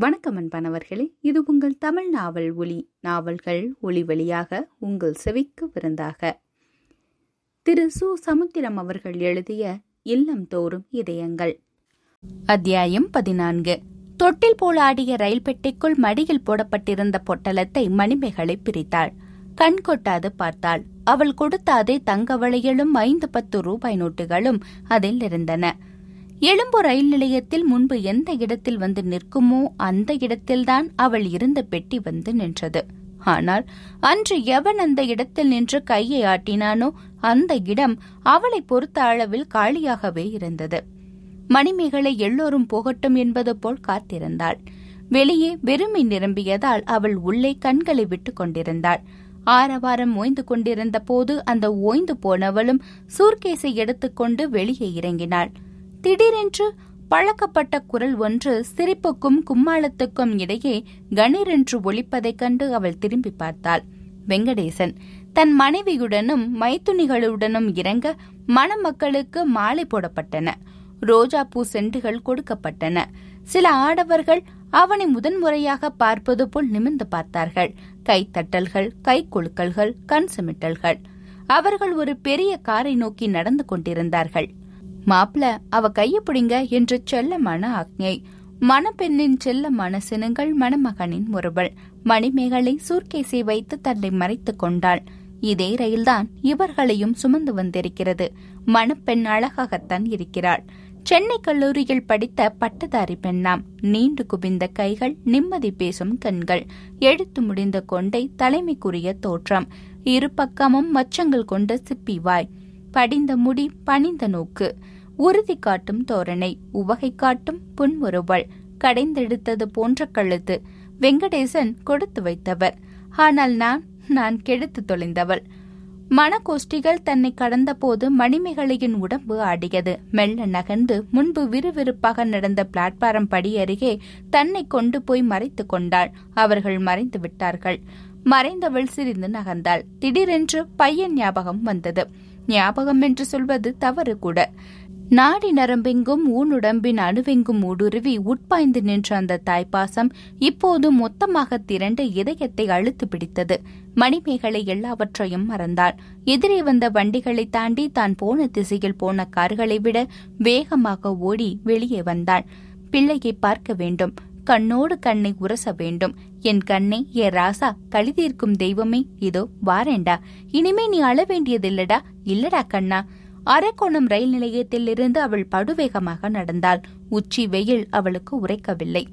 வணக்கம் அன்பனவர்களே இது உங்கள் தமிழ் நாவல் ஒளி நாவல்கள் ஒளி வழியாக உங்கள் செவிக்கு விருந்தாக. திரு. சு. சமுத்திரம் அவர்கள் எழுதிய இல்லம் தோறும் இதயங்கள். அத்தியாயம் பதினான்கு. தொட்டில் போலாடிய ஆடிய ரயில் பெட்டிக்குள் மடியில் போடப்பட்டிருந்த பொட்டலத்தை மணிமேகலை பிரித்தாள். கண் கொட்டாது பார்த்தாள். அவள் கொடுத்த அதே தங்க வளையலும் ஐந்து பத்து ரூபாய் நோட்டுகளும் அதில் இருந்தன. எழும்பு ரயில் நிலையத்தில் முன்பு எந்த இடத்தில் வந்து நிற்குமோ அந்த இடத்தில்தான் அவள் இருந்த பெட்டி வந்து நின்றது. ஆனால் அன்று எவன் அந்த இடத்தில் நின்று கையை ஆட்டினானோ அந்த இடம் அவளை பொறுத்த அளவில் காலியாகவே இருந்தது. மணிமேகலை எல்லோரும் போகட்டும் என்பது போல் காத்திருந்தாள். வெளியே வெறுமை நிரம்பியதால் அவள் உள்ளே கண்களை விட்டுக் கொண்டிருந்தாள். ஆரவாரம் ஓய்ந்து கொண்டிருந்த போது அந்த ஓய்ந்து போனவளும் சூர்கேஸை எடுத்துக்கொண்டு வெளியே இறங்கினாள். திடீரென்று பழக்கப்பட்ட குரல் ஒன்று சிரிப்புக்கும் கும்மாளத்துக்கும் இடையே கணீரென்று ஒழிப்பதைக் கண்டு அவள் திரும்பி பார்த்தாள். வெங்கடேசன் தன் மனைவியுடனும் மைத்துணிகளுடனும் இறங்க மணமக்களுக்கு மாலை போடப்பட்டன. ரோஜா பூ செண்டுகள் கொடுக்கப்பட்டன. சில ஆடவர்கள் அவனை முதன்முறையாக பார்ப்பது போல் நிமிர்ந்து பார்த்தார்கள். கைத்தட்டல்கள் கை குலுக்கல்கள் கண் சிமிட்டல்கள். அவர்கள் ஒரு பெரிய காரை நோக்கி நடந்து கொண்டிருந்தார்கள். மாப்ள அவ கைய பிடிங்க என்று செல்லமான ஆக்ஞை. மணப்பெண்ணின் செல்ல சினங்கள் மணமகனின் முறுவல். மணிமேகலை சூர்கேசை வைத்து தன்னை மறைத்துக் கொண்டாள். இதே ரயில்தான் இவர்களையும் சுமந்து வந்திருக்கிறது. மணப்பெண் அழகாகத்தான் இருக்கிறாள். சென்னை கல்லூரியில் படித்த பட்டதாரி பெண்ணாம். நீண்டு குவிந்த கைகள் நிம்மதி பேசும் கண்கள். எழுத்து முடிந்த கொண்டை தலைமைக்குரிய தோற்றம். இரு பக்கமும் மச்சங்கள் கொண்ட சிப்பி வாய். படிந்த முடி பணிந்த நோக்கு. உறுதி காட்டும் தோரணை உவகை காட்டும் புன்முறுவல் கடைந்தெடுத்தது போன்ற கழுத்து வெங்கடேசன் கொடுத்து வைத்தவர். ஆனால் நான் நான் கெடுத்து தொலைந்தவள். மனகோஷ்டிகள் தன்னை கடந்தபோது மணிமேகலையின் உடம்பு ஆடியது. மெல்ல நகர்ந்து முன்பு விறுவிறுப்பாக நடந்த பிளாட்பாரம் படி அருகே தன்னை கொண்டு போய் மறைத்து கொண்டாள். அவர்கள் மறைந்து விட்டார்கள். மறைந்தவள் சிரிந்து நகர்ந்தாள். திடீரென்று பையன் ஞாபகம் வந்தது. ஞாபகம் என்று சொல்வது தவறு கூட. நாடி நரம்பெங்கும் ஊனுடம்பின் அணுவெங்கும் ஊடுருவி உட்பாய்ந்து நின்ற அந்த தாய்ப்பாசம் இப்போது மொத்தமாக திரண்டு இதயத்தை அழுத்து பிடித்தது. மணிமேகலை எல்லாவற்றையும் மறந்தாள். எதிரே வந்த வண்டிகளை தாண்டி தான் போன திசையில் போன கார்களை விட வேகமாக ஓடி வெளியே வந்தாள். பிள்ளையை பார்க்க வேண்டும். கண்ணோடு கண்ணை உரச வேண்டும். என் கண்ணை ஏ ராசா கழுதியிருக்கும் தெய்வமே இதோ வாரேண்டா. இனிமே நீ அழ வேண்டியதில்லடா. இல்லடா கண்ணா. அரக்கோணம் ரயில் நிலையத்தில் இருந்து அவள் படுவேகமாக நடந்தாள். உச்சி வெயில் அவளுக்கு உரைக்கவில்லை.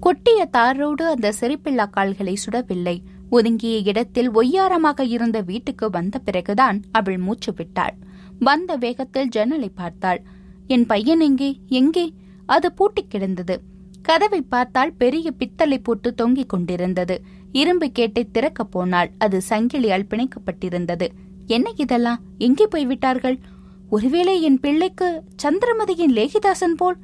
கொட்டிய தாரோடு அந்த செரிப்பில்லா கால்களை சுடவில்லை. ஒதுங்கிய இடத்தில் ஒய்யாரமாக இருந்த வீட்டுக்கு வந்த பிறகுதான் அவள் மூச்சு விட்டாள். வந்த வேகத்தில் ஜன்னலை பார்த்தாள். என் பையன் எங்கே? எங்கே? அது பூட்டிக் கிடந்தது. கதவை பார்த்தால் பெரிய பித்தளை போட்டு தொங்கிக் கொண்டிருந்தது. இரும்பு கேட்டை திறக்கப் போனால் அது சங்கிலியால் பிணைக்கப்பட்டிருந்தது. என்ன இதெல்லாம்? எங்கே போய்விட்டார்கள்? ஒருவேளை என் பிள்ளைக்கு சந்திரமதியின் லேகிதாசன் போல்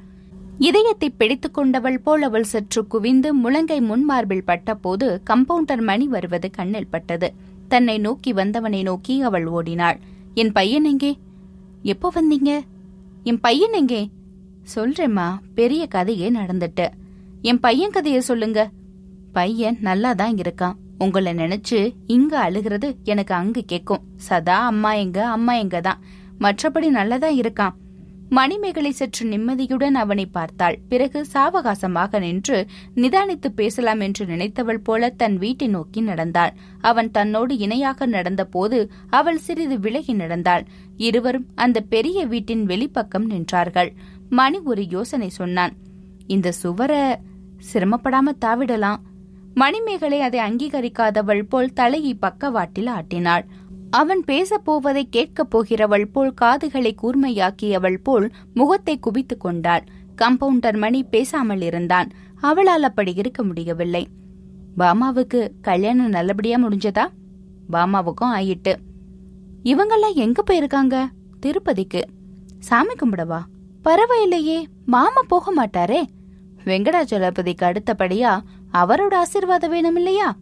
இதயத்தை பிடித்துக் கொண்டவள் போல் அவள் சற்று குவிந்து முழங்கை முன்மார்பில் பட்டபோது கம்பவுண்டர் மணி வருவது கண்ணில் பட்டது. தன்னை நோக்கி வந்தவனை நோக்கி அவள் ஓடினாள். என் பையன் எங்கே? எப்போ வந்தீங்க? என் பையன் எங்கே? சொல்றேம்மா பெரிய கதையே நடந்துட்டு. என் பையன் கதைய சொல்லுங்க. பையன் நல்லா தான் இருக்கான். உங்களை நினைச்சு இங்க அழுகிறது எனக்கு அங்க கேக்கும். சதா அம்மா எங்க அம்மா எங்க தான் மற்றபடி நல்லதா இருக்கான் மணிமேகலை சற்று நிம்மதியுடன் அவனை பார்த்தாள். பிறகு சாவகாசமாக நின்று நிதானித்து பேசலாம் என்று நினைத்தவள் போல தன் வீட்டை நோக்கி நடந்தாள். அவன் தன்னோடு இணையாக நடந்தபோது அவள் சிறிது விலகி நடந்தாள். இருவரும் அந்த பெரிய வீட்டின் வெளிப்பக்கம் நின்றார்கள். மணி ஒரு யோசனை சொன்னான். இந்த சுவர சிரமப்படாம தாவிடலாம். மணிமேகலை அதை அங்கீகரிக்காதவள் போல் தலையை பக்கவாட்டில் ஆட்டினாள். அவன் பேசப்போவதை கேட்கப் போகிறவள் போல் காதுகளை கூர்மையாக்கியவள் போல் முகத்தை குவித்துக் கொண்டாள். கம்பவுண்டர் மணி பேசாமல் இருந்தான். அவளால் அப்படி இருக்க முடியவில்லை. பாமாவுக்கு கல்யாணம் நல்லபடியா முடிஞ்சதா? பாமாவுக்கும் ஆயிட்டு. இவங்கெல்லாம் எங்க போயிருக்காங்க? திருப்பதிக்கு. சாமி கும்பிடவா? பரவாயில்லையே மாமா போக மாட்டாரே. வெங்கடாச்சலபதிக்கு அடுத்தபடியா அவரோட ஆசிர்வாதம் வேணும் இல்லையா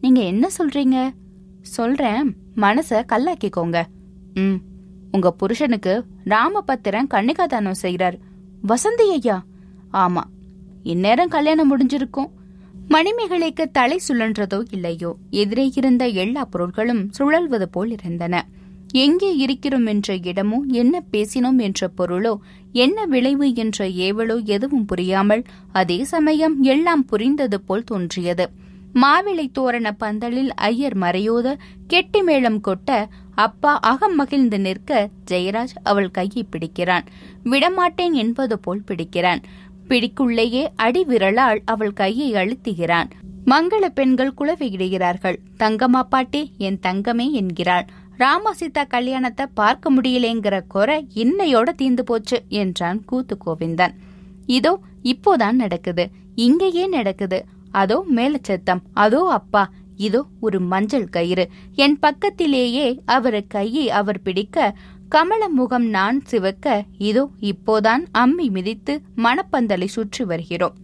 நீங்க என்ன சொல்றீங்க? சொல்றேன் மனச கல்லாக்கிக்கோங்க. ம் உங்க புருஷனுக்கு ராமபத்திரன் கன்னிகாதானம் செய்யறார் வசந்தி ஐயா. ஆமா இந்நேரம் கல்யாணம் முடிஞ்சிருக்கும். மணிமேகலைக்கு தலை சுழன்றதோ இல்லையோ எதிரே இருந்த எல்லா பொருட்களும் சுழல்வது போல் இருந்தன. எங்கே இருக்கிறோம் என்ற இடமோ என்ன பேசினோம் என்ற பொருளோ என்ன விளைவு என்ற ஏவலோ எதுவும் புரியாமல் அதே சமயம் எல்லாம் புரிந்தது போல் தோன்றியது. மாவிளை தோரண பந்தலில் ஐயர் மறையோத கெட்டி மேளம் கொட்ட அப்பா அகம் மகிழ்ந்து நிற்க ஜெயராஜ் அவள் கையை பிடிக்கிறான். விடமாட்டேன் என்பது போல் பிடிக்கிறான். பிடிக்குள்ளேயே அடி விரலால் அவள் கையை அழுத்துகிறான். மங்கள பெண்கள் குழவியிடுகிறார்கள் தங்கம்மா பாட்டி என் தங்கமே என்கிறாள். ராமசீதா கல்யாணத்தை பார்க்க முடியலேங்கிற குறை இன்னையோட தீந்து போச்சு என்றான் கூத்து கோவிந்தன். இதோ இப்போதான் நடக்குது. இங்கேயே நடக்குது. அதோ மேலச்சத்தம் அதோ அப்பா இதோ ஒரு மஞ்சள் கயிறு. என் பக்கத்திலேயே அவர் கையை அவர் பிடிக்க கமல முகம் நான் சிவக்க இதோ இப்போதான் அம்மி மிதித்து மணப்பந்தலை சுற்றி வருகிறோம்.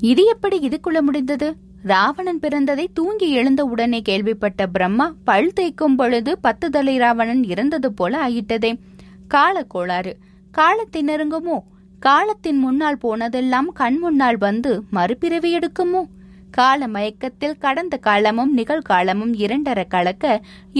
இது எப்படி இதுக்குள்ள முடிந்தது? ராவணன் பிறந்ததை தூங்கி எழுந்த உடனே கேள்விப்பட்ட பிரம்மா பல் தேய்க்கும் பொழுது பத்து தலை ராவணன் இறந்தது போல ஆயிட்டதே. கால கோளாறு. காலத்தின் நெருங்குமோ? காலத்தின் முன்னால் போனதெல்லாம் கண் முன்னால் வந்து மறுபிறவி எடுக்குமோ? கால மயக்கத்தில் கடந்த காலமும் நிகழ்காலமும் இரண்டர கலக்க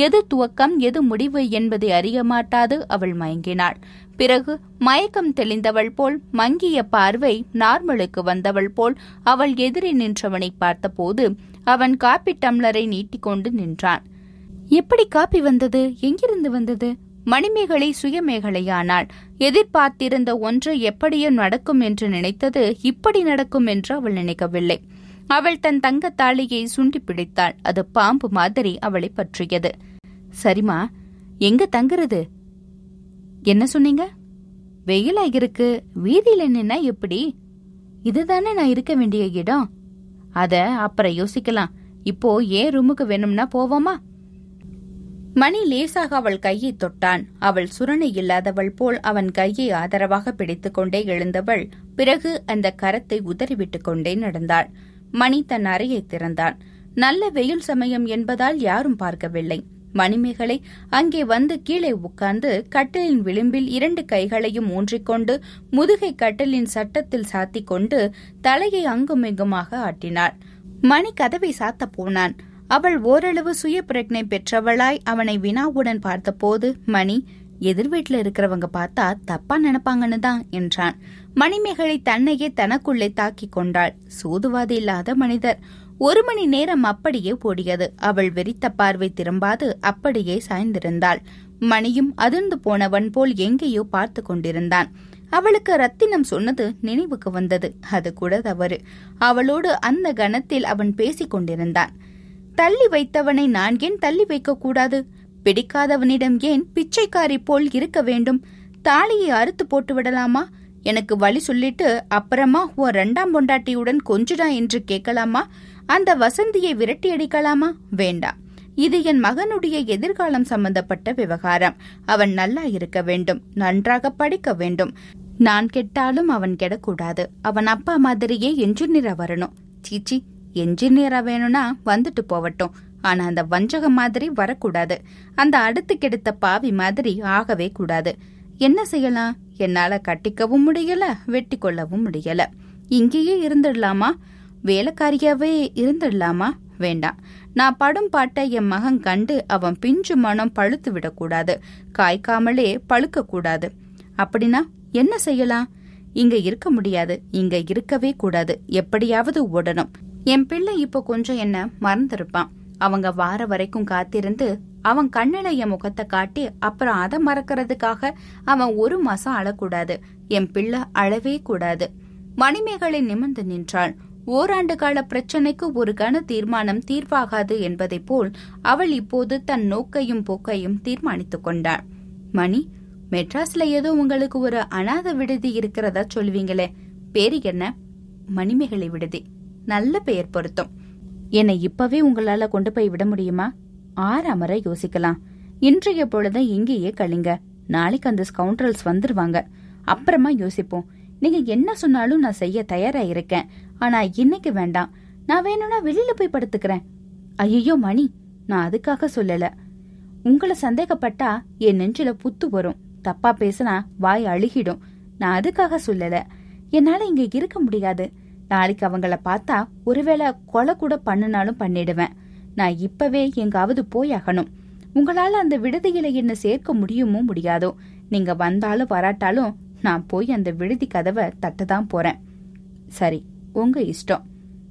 எது துவக்கம் எது முடிவு என்பதை அறிய மாட்டாது அவள் மயங்கினாள். பிறகு மயக்கம் தெளிந்தவள் போல் மங்கிய பார்வை நார்மலுக்கு வந்தவள் போல் அவள் எதிரே நின்றவனை பார்த்தபோது அவன் காப்பி டம்ளரை நீட்டிக்கொண்டு நின்றான். எப்படி காப்பி வந்தது? எங்கிருந்து வந்தது? மணிமேகலை சுயமேகலையானாள். எதிர்பார்த்திருந்த ஒன்று எப்படியோ நடக்கும் என்று நினைத்தது இப்படி நடக்கும் என்று அவள் நினைக்கவில்லை. அவள் தன் தங்க தாலியை சுண்டி பிடித்தாள். அது பாம்பு மாதிரி அவளை பற்றியது. சரிமா எங்க தங்குறது? என்ன சொன்னீங்க? வெயிலா இருக்கு வீதியில நின்னா எப்படி? இதுதானே நான் இருக்க வேண்டிய இடம். அத அப்புறம் யோசிக்கலாம். இப்போ ஏன் ரூமுக்கு வேணும்னா போவோமா? மணி லேசாக அவள் கையை தொட்டான். அவள் சுரணை இல்லாதவள் போல் அவன் கையை ஆதரவாக பிடித்துக்கொண்டே எழுந்தவள் பிறகு அந்த கரத்தை உதறிவிட்டு கொண்டே நடந்தாள். மணி தன் அறையை திறந்தான். நல்ல வெயில் சமயம் என்பதால் யாரும் பார்க்கவில்லை. மணிமேகலை அங்கே வந்து கீழே உட்கார்ந்து கட்டிலின் விளிம்பில் இரண்டு கைகளையும் ஊன்றிக்கொண்டு முதுகை கட்டிலின் சட்டத்தில் சாத்திக் கொண்டு தலையை அங்குமிங்குமாக ஆட்டினாள். மணி கதவை சாத்த போனான். அவள் ஓரளவு சுய பிரக்னை பெற்றவளாய் அவனை வினாவுடன் பார்த்தபோது மணி எதிர் வீட்டுல இருக்கிறவங்க பார்த்தா தப்பா நினைப்பாங்கன்னு தான் என்றான். மணிமேகலை தன்னையே தனக்குள்ளே தாக்கிக் கொண்டாள். சூதுவாது இல்லாத மனிதர். ஒரு மணி நேரம் அப்படியே ஓடியது. அவள் வெறித்த பார்வை திரும்பாது அப்படியே சாய்ந்திருந்தாள். மணியும் அதிர்ந்து போனவன் போல் எங்கேயோ பார்த்து கொண்டிருந்தான். அவளுக்கு ரத்தினம் சொன்னது நினைவுக்கு வந்தது. அது கூட தவறு. அவளோடு அந்த கணத்தில் அவன் பேசிக் கொண்டிருந்தான். தள்ளி வைத்தவனை நான் ஏன் தள்ளி வைக்க கூடாது? பிடிக்காதவனிடம் ஏன் பிச்சைக்காரி போல் இருக்க வேண்டும்? தாலியை அறுத்து போட்டு விடலாமா? எனக்கு வழி சொல்லிட்டு அப்புறமா உன் ரெண்டாம் பொண்டாட்டியுடன் கொஞ்சுடா என்று கேட்கலாமா? அந்த வசந்தியை விரட்டி அடிக்கலாமா? வேண்டாம் இது என் மகனுடைய எதிர்காலம் சம்பந்தப்பட்ட விவகாரம். அவன் நல்லா இருக்க வேண்டும். நன்றாக படிக்க வேண்டும். நான் கெட்டாலும் அவன் கெடக்கூடாது. அவன் அப்பா மாதிரியே என்ஜினியரா வரணும். சீச்சி என்ஜினியரா வேணும்னா வந்துட்டு போவட்டும் ஆனா அந்த வஞ்சகம் மாதிரி வரக்கூடாது. அந்த அடுத்து கெடுத்த பாவி மாதிரி ஆகவே கூடாது. என்ன செய்யலாம்? என்னால கட்டிக்கவும் முடியல வெட்டி கொள்ளவும் முடியல. இங்கேயே இருந்துடலாமா? வேலைக்காரியாவே இருந்துடலாமா? வேண்டாம். நான் படும் பாட்டை என் மகன் கண்டு அவன் பிஞ்சு மனம் பழுத்து விடக்கூடாது. காய்க்காமலே பழுக்க கூடாது அப்படின்னா என்ன செய்யலாம்? இங்க இருக்க முடியாது. இங்க இருக்கவே கூடாது. எப்படியாவது ஓடணும். என் பிள்ளை இப்போ கொஞ்சம் என்ன மறந்திருப்பான். அவங்க வார வரைக்கும் காத்திருந்து அவன் கண்ணில என் முகத்தை காட்டி அப்புறம் அதை மறக்கிறதுக்காக அவன் ஒரு மாசம் அழக்கூடாது. என் பிள்ளை அழவே கூடாது. மணிமேகலை நிமிர்ந்து நின்றாள். ஓராண்டு கால பிரச்சனைக்கு ஒரு கன தீர்மானம் தீர்வாகாது என்பதைப் போல் அவள் இப்போது தன் நோக்கையும் போக்கையும் தீர்மானித்துக் கொண்டாள். மணி மெட்ராஸ்ல ஏதோ உங்களுக்கு ஒரு அனாத விடுதி இருக்கிறதா சொல்வீங்களே. பேரு என்ன? மணிமேகலை விடுதி. நல்ல பெயர் பொருத்தம். என்னை இப்பவே உங்களால கொண்டு போய் விட முடியுமா? ஆறாமற யோசிக்கலாம். இன்றைய பொழுத இங்கேயே கழிங்க. நாளைக்கு அந்த ஸ்கவுண்டரல்ஸ் வந்துருவாங்க. அப்புறமா யோசிப்போம். நீங்க என்ன சொன்னாலும் நான் செய்ய தயாரா இருக்கேன். ஆனா இன்னைக்கு வேண்டாம். நான் வேணும்னா வெளியில போய் படுத்துக்கிறேன். ஐயோ மணி. நான் அதுக்காக சொல்லல. உங்களை சந்தேகப்பட்டா என் நெஞ்சில புத்து வரும். தப்பா பேசினா வாய் அழுகிடும். நான் அதுக்காக சொல்லல. என்னால இங்க இருக்க முடியாது. நாளைக்கு அவங்கள பார்த்தா ஒருவேளை கொலை கூட பண்ணினாலும் பண்ணிடுவேன். நான் இப்பவே எங்காவது போய் அகணும். உங்களால அந்த விடுதியில என்ன சேர்க்க முடியுமோ முடியாதோ. நீங்க வந்தாலும் வராட்டாலும் நான் போய் அந்த விடுதி கதவை தட்டதான் போறேன். சரி உங்க இஷ்டம்.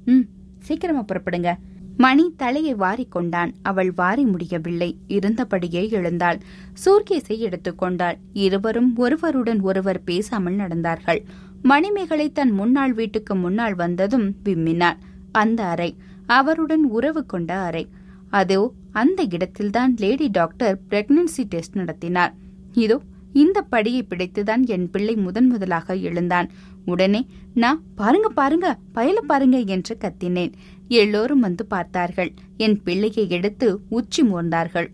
ம் சீக்கிரமா புறப்படுங்க. மணி தலையை வாரிக்கொண்டான் அவள் வாரி முடியவில்லை. இருந்தபடியே எழுந்தாள். சூர்கேஸை எடுத்துக்கொண்டாள் இருவரும் ஒருவருடன் ஒருவர் பேசாமல் நடந்தார்கள். மணிமேகலை தன் முன்னாள் வீட்டுக்கு முன்னால் வந்ததும் விம்மினாள் அந்த அறை அவருடன் உறவு கொண்ட அறை. அதோ அந்த இடத்தில்தான் லேடி டாக்டர் பிரெக்னன்சி டெஸ்ட் நடத்தினார். இதோ இந்த படியை பிடித்துதான் என் பிள்ளை முதன் முதலாக எழுந்தான். உடனே நான் பாருங்க பாருங்க பயல பாருங்க என்று கத்தினேன். எல்லோரும் வந்து பார்த்தார்கள். என் பிள்ளையை எடுத்து உச்சி மோர்ந்தார்கள்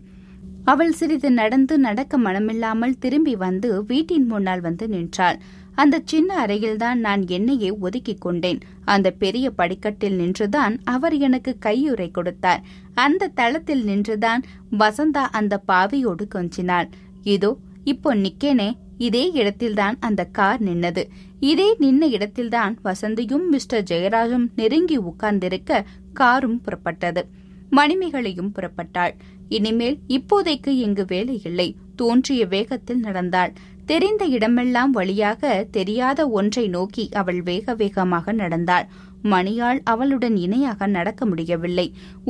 அவள் சிறிது நடந்து நடக்க மனமில்லாமல் திரும்பி வந்து வீட்டின் முன்னால் வந்து நின்றாள். அந்த சின்ன அறையில்தான் நான் என்னையே ஒதுக்கிக் கொண்டேன். அந்த பெரிய படிக்கட்டில் நின்றுதான் அவர் எனக்கு கையுறை கொடுத்தார். அந்த தளத்தில் நின்றுதான் வசந்தா அந்த பாவியோடு கொஞ்சினாள். இதோ இப்போ நிக்கேனே இதே இடத்தில்தான் அந்த கார் நின்னது. இதே நின்ன இடத்தில்தான் வசந்தியும் மிஸ்டர் ஜெயராஜும் நெருங்கி உட்கார்ந்திருக்க காரும் புறப்பட்டது. மணிமேகலையும் புறப்பட்டாள். இனிமேல் இப்போதைக்கு இங்கு வேலை இல்லை. தோன்றிய வேகத்தில் நடந்தாள். தெரிந்த இடமெல்லாம் வழியாக தெரியாத ஒன்றை நோக்கி அவள் வேக வேகமாக நடந்தாள். மணியால் அவளுடன் இணையாக நடக்க முடியவில்லை.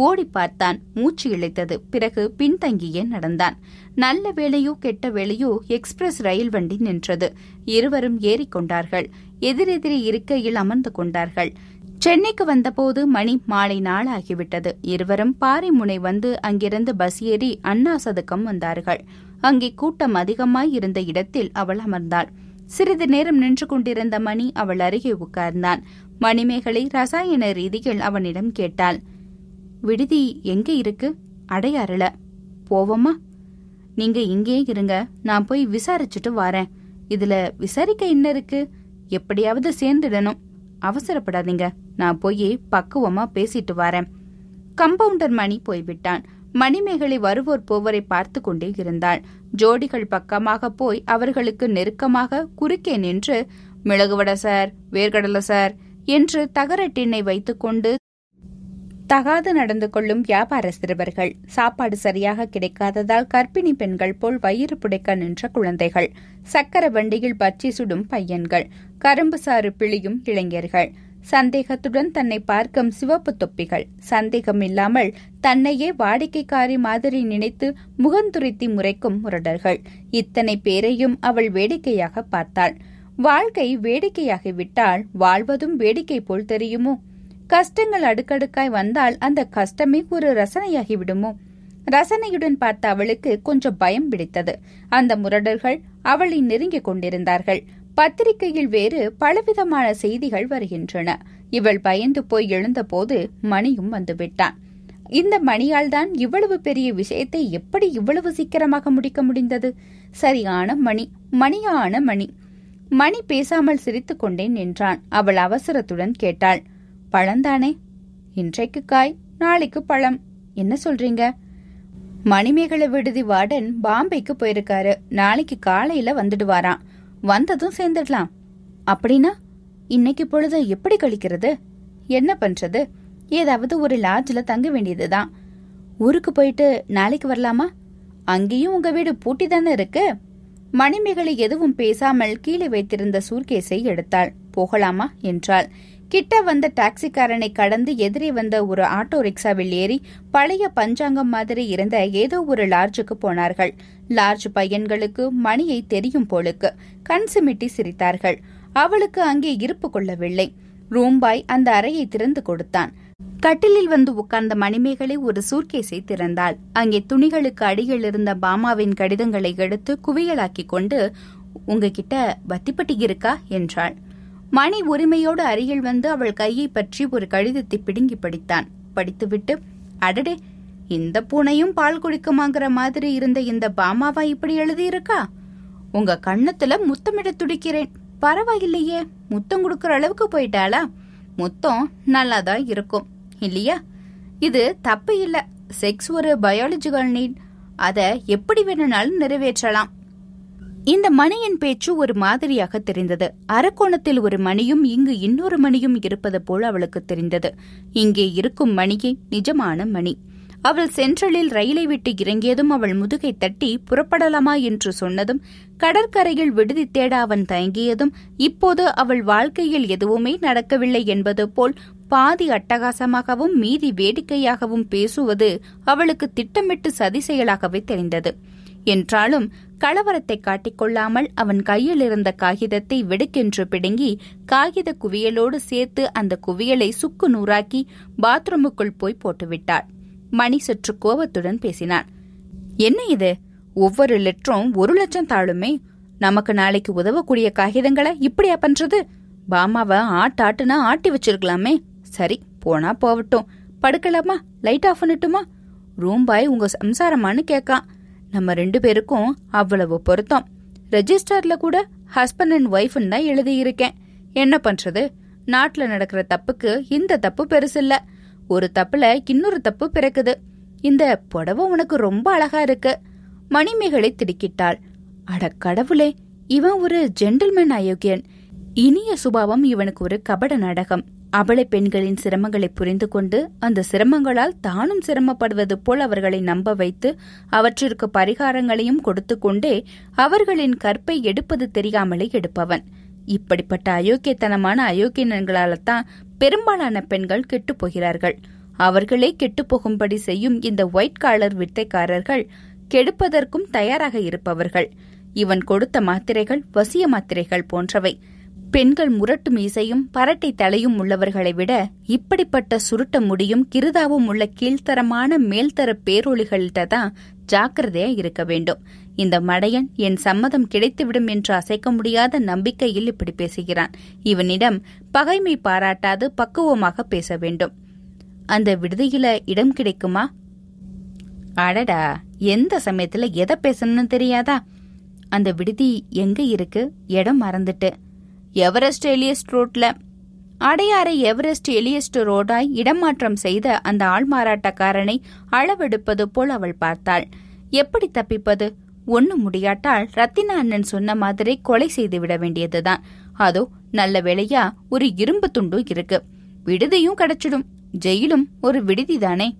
ஓடி பார்த்தான். மூச்சு இழைத்தது. பிறகு பின்தங்கியே நடந்தான். நல்ல வேளையோ கெட்ட வேளையோ எக்ஸ்பிரஸ் ரயில் வண்டி நின்றது. இருவரும் ஏறிக்கொண்டார்கள். எதிரெதிரே இருக்கையில் அமர்ந்து கொண்டார்கள். சென்னைக்கு வந்தபோது மணி மாலை நாளாகிவிட்டது. இருவரும் பாரிமுனை வந்து அங்கிருந்து பஸ் ஏறி அண்ணா சதுக்கம் வந்தார்கள். அங்கே கூட்டம் அதிகமாய் இருந்த இடத்தில் அவள் அமர்ந்தாள். சிறிது நேரம் நின்று கொண்டிருந்த மணி அவள் அருகே உட்கார்ந்தான். மணிமேகலை ரசாயன ரீதியில் அவனிடம் கேட்டாள் விடுதி எங்க இருக்கு? அடையாறுல போவோமா? நீங்க இங்கே இருங்க. நான் போய் விசாரிச்சுட்டு வாரேன். இதுல விசாரிக்க என்ன இருக்கு? எப்படியாவது சேர்ந்துடணும். அவசரப்படாதீங்க. நான் போய் பக்குவமா பேசிட்டு வரேன். கம்பவுண்டர் மணி போய்விட்டான். மணிமேகலை வருவோர் போவரை பார்த்து கொண்டே இருந்தாள். ஜோடிகள் பக்கமாக போய் அவர்களுக்கு நெருக்கமாக குறுக்கே நின்று மிளகுவடை சார் வேர்கடல சார் என்று தகர டின்னை வைத்துக்கொண்டு தகாது நடந்து கொள்ளும் வியாபார சிறுவர்கள் சாப்பாடு சரியாக கிடைக்காததால் கர்ப்பிணி பெண்கள் போல் வயிறு புடைக்க நின்ற குழந்தைகள். சக்கர வண்டியில் பச்சி சுடும் பையன்கள். கரும்பு சாறு பிழியும் இளைஞர்கள். சந்தேகத்துடன் தன்னை பார்க்கும் சிவப்பு தொப்பிகள். சந்தேகம் இல்லாமல் தன்னையே வாடிக்கைக்காரி மாதிரி நினைத்து முகந்துரைத்தி முறைக்கும் முரடர்கள். இத்தனை பேரையும் அவள் வேடிக்கையாக பார்த்தாள். வாழ்க்கை வேடிக்கையாகிவிட்டால் வாழ்வதும் வேடிக்கை போல் தெரியுமோ? கஷ்டங்கள் அடுக்கடுக்காய் வந்தால் அந்த கஷ்டமே ஒரு ரசனையாகி விடுமோ ரசனையுடன் பார்த்த அவளுக்கு கொஞ்சம் பயம் பிடித்தது. அந்த முரடர்கள் அவளை நெருங்கிக் கொண்டிருந்தார்கள். பத்திரிகையில் வேறு பலவிதமான செய்திகள் வருகின்றன. இவள் பயந்து போய் எழுந்தபோது மணியும் வந்துவிட்டான். இந்த மணியால் தான் இவ்வளவு பெரிய விஷயத்தை எப்படி இவ்வளவு சீக்கிரமாக முடிக்க முடிந்தது? சரியான மணி மணியான மணி. மணி பேசாமல் சிரித்துக்கொண்டே நின்றான். அவள் அவசரத்துடன் கேட்டாள் பழந்தானே? இன்றைக்கு காய் நாளைக்கு பழம். என்ன சொல்றீங்க? மணிமேகலை விடுதி வார்டன் பாம்பேக்கு போயிருக்காரு. நாளைக்கு காலையில வந்துடுவாராம். வந்ததும் சேர்ந்துடலாம். அப்படின்னா இன்னைக்கு பொழுது எப்படி கழிக்கிறது? என்ன பண்றது? ஏதாவது ஒரு லாட்ஜில் தங்க வேண்டியதுதான். ஊருக்கு போயிட்டு நாளைக்கு வரலாமா? அங்கேயும் உங்க வீடு பூட்டி தானே இருக்கு? மணிமேகலை எதுவும் பேசாமல் கீழே வைத்திருந்த சூர்கேஸை எடுத்தாள். போகலாமா? என்றாள். கிட்ட வந்த டாக்ஸிக்காரனை கடந்து எதிரே வந்த ஒரு ஆட்டோ ரிக்ஷாவில் ஏறி பழைய பஞ்சாங்கம் மாதிரி இருந்த ஏதோ ஒரு லார்ஜுக்கு போனார்கள். லார்ஜ் பையன்களுக்கு மணியை தெரியும் போலுக்கு கண் சிமிட்டி சிரித்தார்கள். அவளுக்கு அங்கே இருப்பு கொள்ளவில்லை. ரூம்பாய் அந்த அறையை திறந்து கொடுத்தான். கட்டிலில் வந்து உட்கார்ந்த மணிமேகலை ஒரு சூர்கேஸை திறந்தாள். அங்கே துணிகளுக்கு அடியில் இருந்த பாமாவின் கடிதங்களை எடுத்து குவியலாக்கிக் கொண்டு உங்ககிட்ட வத்திப்பட்டி இருக்கா? என்றாள். மணி உரிமையோடு அருகில் வந்து அவள் கையை பற்றி ஒரு கடிதத்தை பிடுங்கி படித்தான். படித்துவிட்டு அடடே இந்த பூனையும் பால் குடிக்குமாங்கிற மாதிரி இருந்த இந்த பாமாவா இப்படி எழுதியிருக்கா? உங்க கண்ணத்துல முத்தமிட துடிக்கிறேன். பரவாயில்லையே முத்தம் கொடுக்கற அளவுக்கு போயிட்டாளா? முத்தம் நல்லாதான் இருக்கும் இல்லையா? இது தப்பு இல்ல. செக்ஸ் ஒரு பயாலஜிக்கல் நீட். அதை எப்படி வேணும்னாலும் நிறைவேற்றலாம். இந்த மணியின் பேச்சு ஒரு மாதிரியாக தெரிந்தது. அரக்கோணத்தில் ஒரு மணியும் இங்கு இன்னொரு மணியும் இருப்பது போல் அவளுக்கு தெரிந்தது. இங்கே இருக்கும் மணியே நிஜமான மணி. அவள் சென்ட்ரலில் ரயிலை விட்டு இறங்கியதும் அவள் முதுகை தட்டி புறப்படலாமா? என்று சொன்னதும் கடற்கரையில் விடுதி தேட அவன் தயங்கியதும் இப்போது அவள் வாழ்க்கையில் எதுவுமே நடக்கவில்லை என்பது போல் பாதி அட்டகாசமாகவும் மீதி வேடிக்கையாகவும் பேசுவது அவளுக்கு திட்டமிட்டு சதி செயலாகவே தெரிந்தது. என்றாலும் கலவரத்தை காட்டிக்கொள்ளாமல் அவன் கையில் இருந்த காகிதத்தை வெடுக்கென்று பிடுங்கி காகித குவியலோடு சேர்த்து அந்த குவியலை சுக்கு நூறாக்கி பாத்ரூமுக்குள் போய் போட்டுவிட்டாள். மணி சற்று கோபத்துடன் பேசினான். என்ன இது? ஒவ்வொரு லெட்டரும் ஒரு லட்சம் தாளுமே? நமக்கு நாளைக்கு உதவக்கூடிய காகிதங்களை இப்படியா பண்றது? பாமாவை ஆட்டாட்டுனா ஆட்டி வச்சிருக்கலாமே. சரி போனா போகட்டும். படுக்கலாமா? லைட் ஆஃப் பண்ணட்டுமா? ரூம்பாய் உங்க சம்சாரமான்னு கேட்கான். நம்ம ரெண்டு பேருக்கும் அவ்வளவு பொருத்தம். ரெஜிஸ்டர்ல கூட ஹஸ்பண்ட் அண்ட் ஒய்ஃப்னு தான் எழுதியிருக்கேன். என்ன பண்றது? நாட்டுல நடக்கிற தப்புக்கு இந்த தப்பு பெருசில்ல. ஒரு தப்புல இன்னொரு தப்பு பிறக்குது. இந்த புடவை உனக்கு ரொம்ப அழகா இருக்கு. மணிமேகலை திடுக்கிட்டாள். அட கடவுளே இவன் ஒரு ஜென்டில்மேன் அயோக்கியன் இனிய சுபாவம் இவனுக்கு ஒரு கபட நாடகம். அபலை பெண்களின் சிரமங்களை புரிந்து கொண்டு அந்த சிரமங்களால் தானும் சிரமப்படுவது போல் அவர்களை நம்ப வைத்து அவற்றிற்கு பரிகாரங்களையும் கொடுத்து கொண்டே அவர்களின் கற்பை எடுப்பது தெரியாமலே எடுப்பவன். இப்படிப்பட்ட அயோக்கியத்தனமான அயோக்கியன்களால்தான் பெரும்பாலான பெண்கள் கெட்டுப் போகிறார்கள். அவர்களே கெட்டுப் போகும்படி செய்யும் இந்த ஒயிட் காலர் வித்தைக்காரர்கள் கெடுப்பதற்கும் தயாராக இருப்பவர்கள். இவன் கொடுத்த மாத்திரைகள் வசிய மாத்திரைகள் போன்றவை. பெண்கள் முரட்டு மீசையும் பரட்டை தலையும் உள்ளவர்களை விட இப்படிப்பட்ட சுருட்ட முடியும் கிருதாவும் உள்ள கீழ்த்தரமான மேல்தர பேரொழிகள்கிட்ட தான் ஜாக்கிரதையா இருக்க வேண்டும். இந்த மடையன் என் சம்மதம் கிடைத்துவிடும் என்று அசைக்க முடியாத நம்பிக்கையில் இப்படி பேசுகிறான். இவனிடம் பகைமை பாராட்டாது பக்குவமாக பேச வேண்டும். அந்த விடுதியில இடம் கிடைக்குமா? அடடா எந்த சமயத்துல எதை பேசணும்னு தெரியாதா? அந்த விடுதி எங்க இருக்கு? இடம் மறந்துட்டு. எவரெஸ்ட் எலியஸ்ட் ரோட்ல. அடையாறை எவரெஸ்ட் எலியஸ்ட் ரோடாய் இடமாற்றம் செய்த அந்த ஆள்மாறாட்டக்காரனை அளவெடுப்பது போல் அவள் பார்த்தாள். எப்படி தப்பிப்பது? ஒண்ணு முடியாட்டால் ரத்தினா அண்ணன் சொன்ன மாதிரி கொலை செய்து விட வேண்டியதுதான். அதோ நல்ல வேளையா ஒரு இரும்பு துண்டும் இருக்கு. விடுதியும் கிடைச்சிடும். ஜெயிலும் ஒரு விடுதி தானே?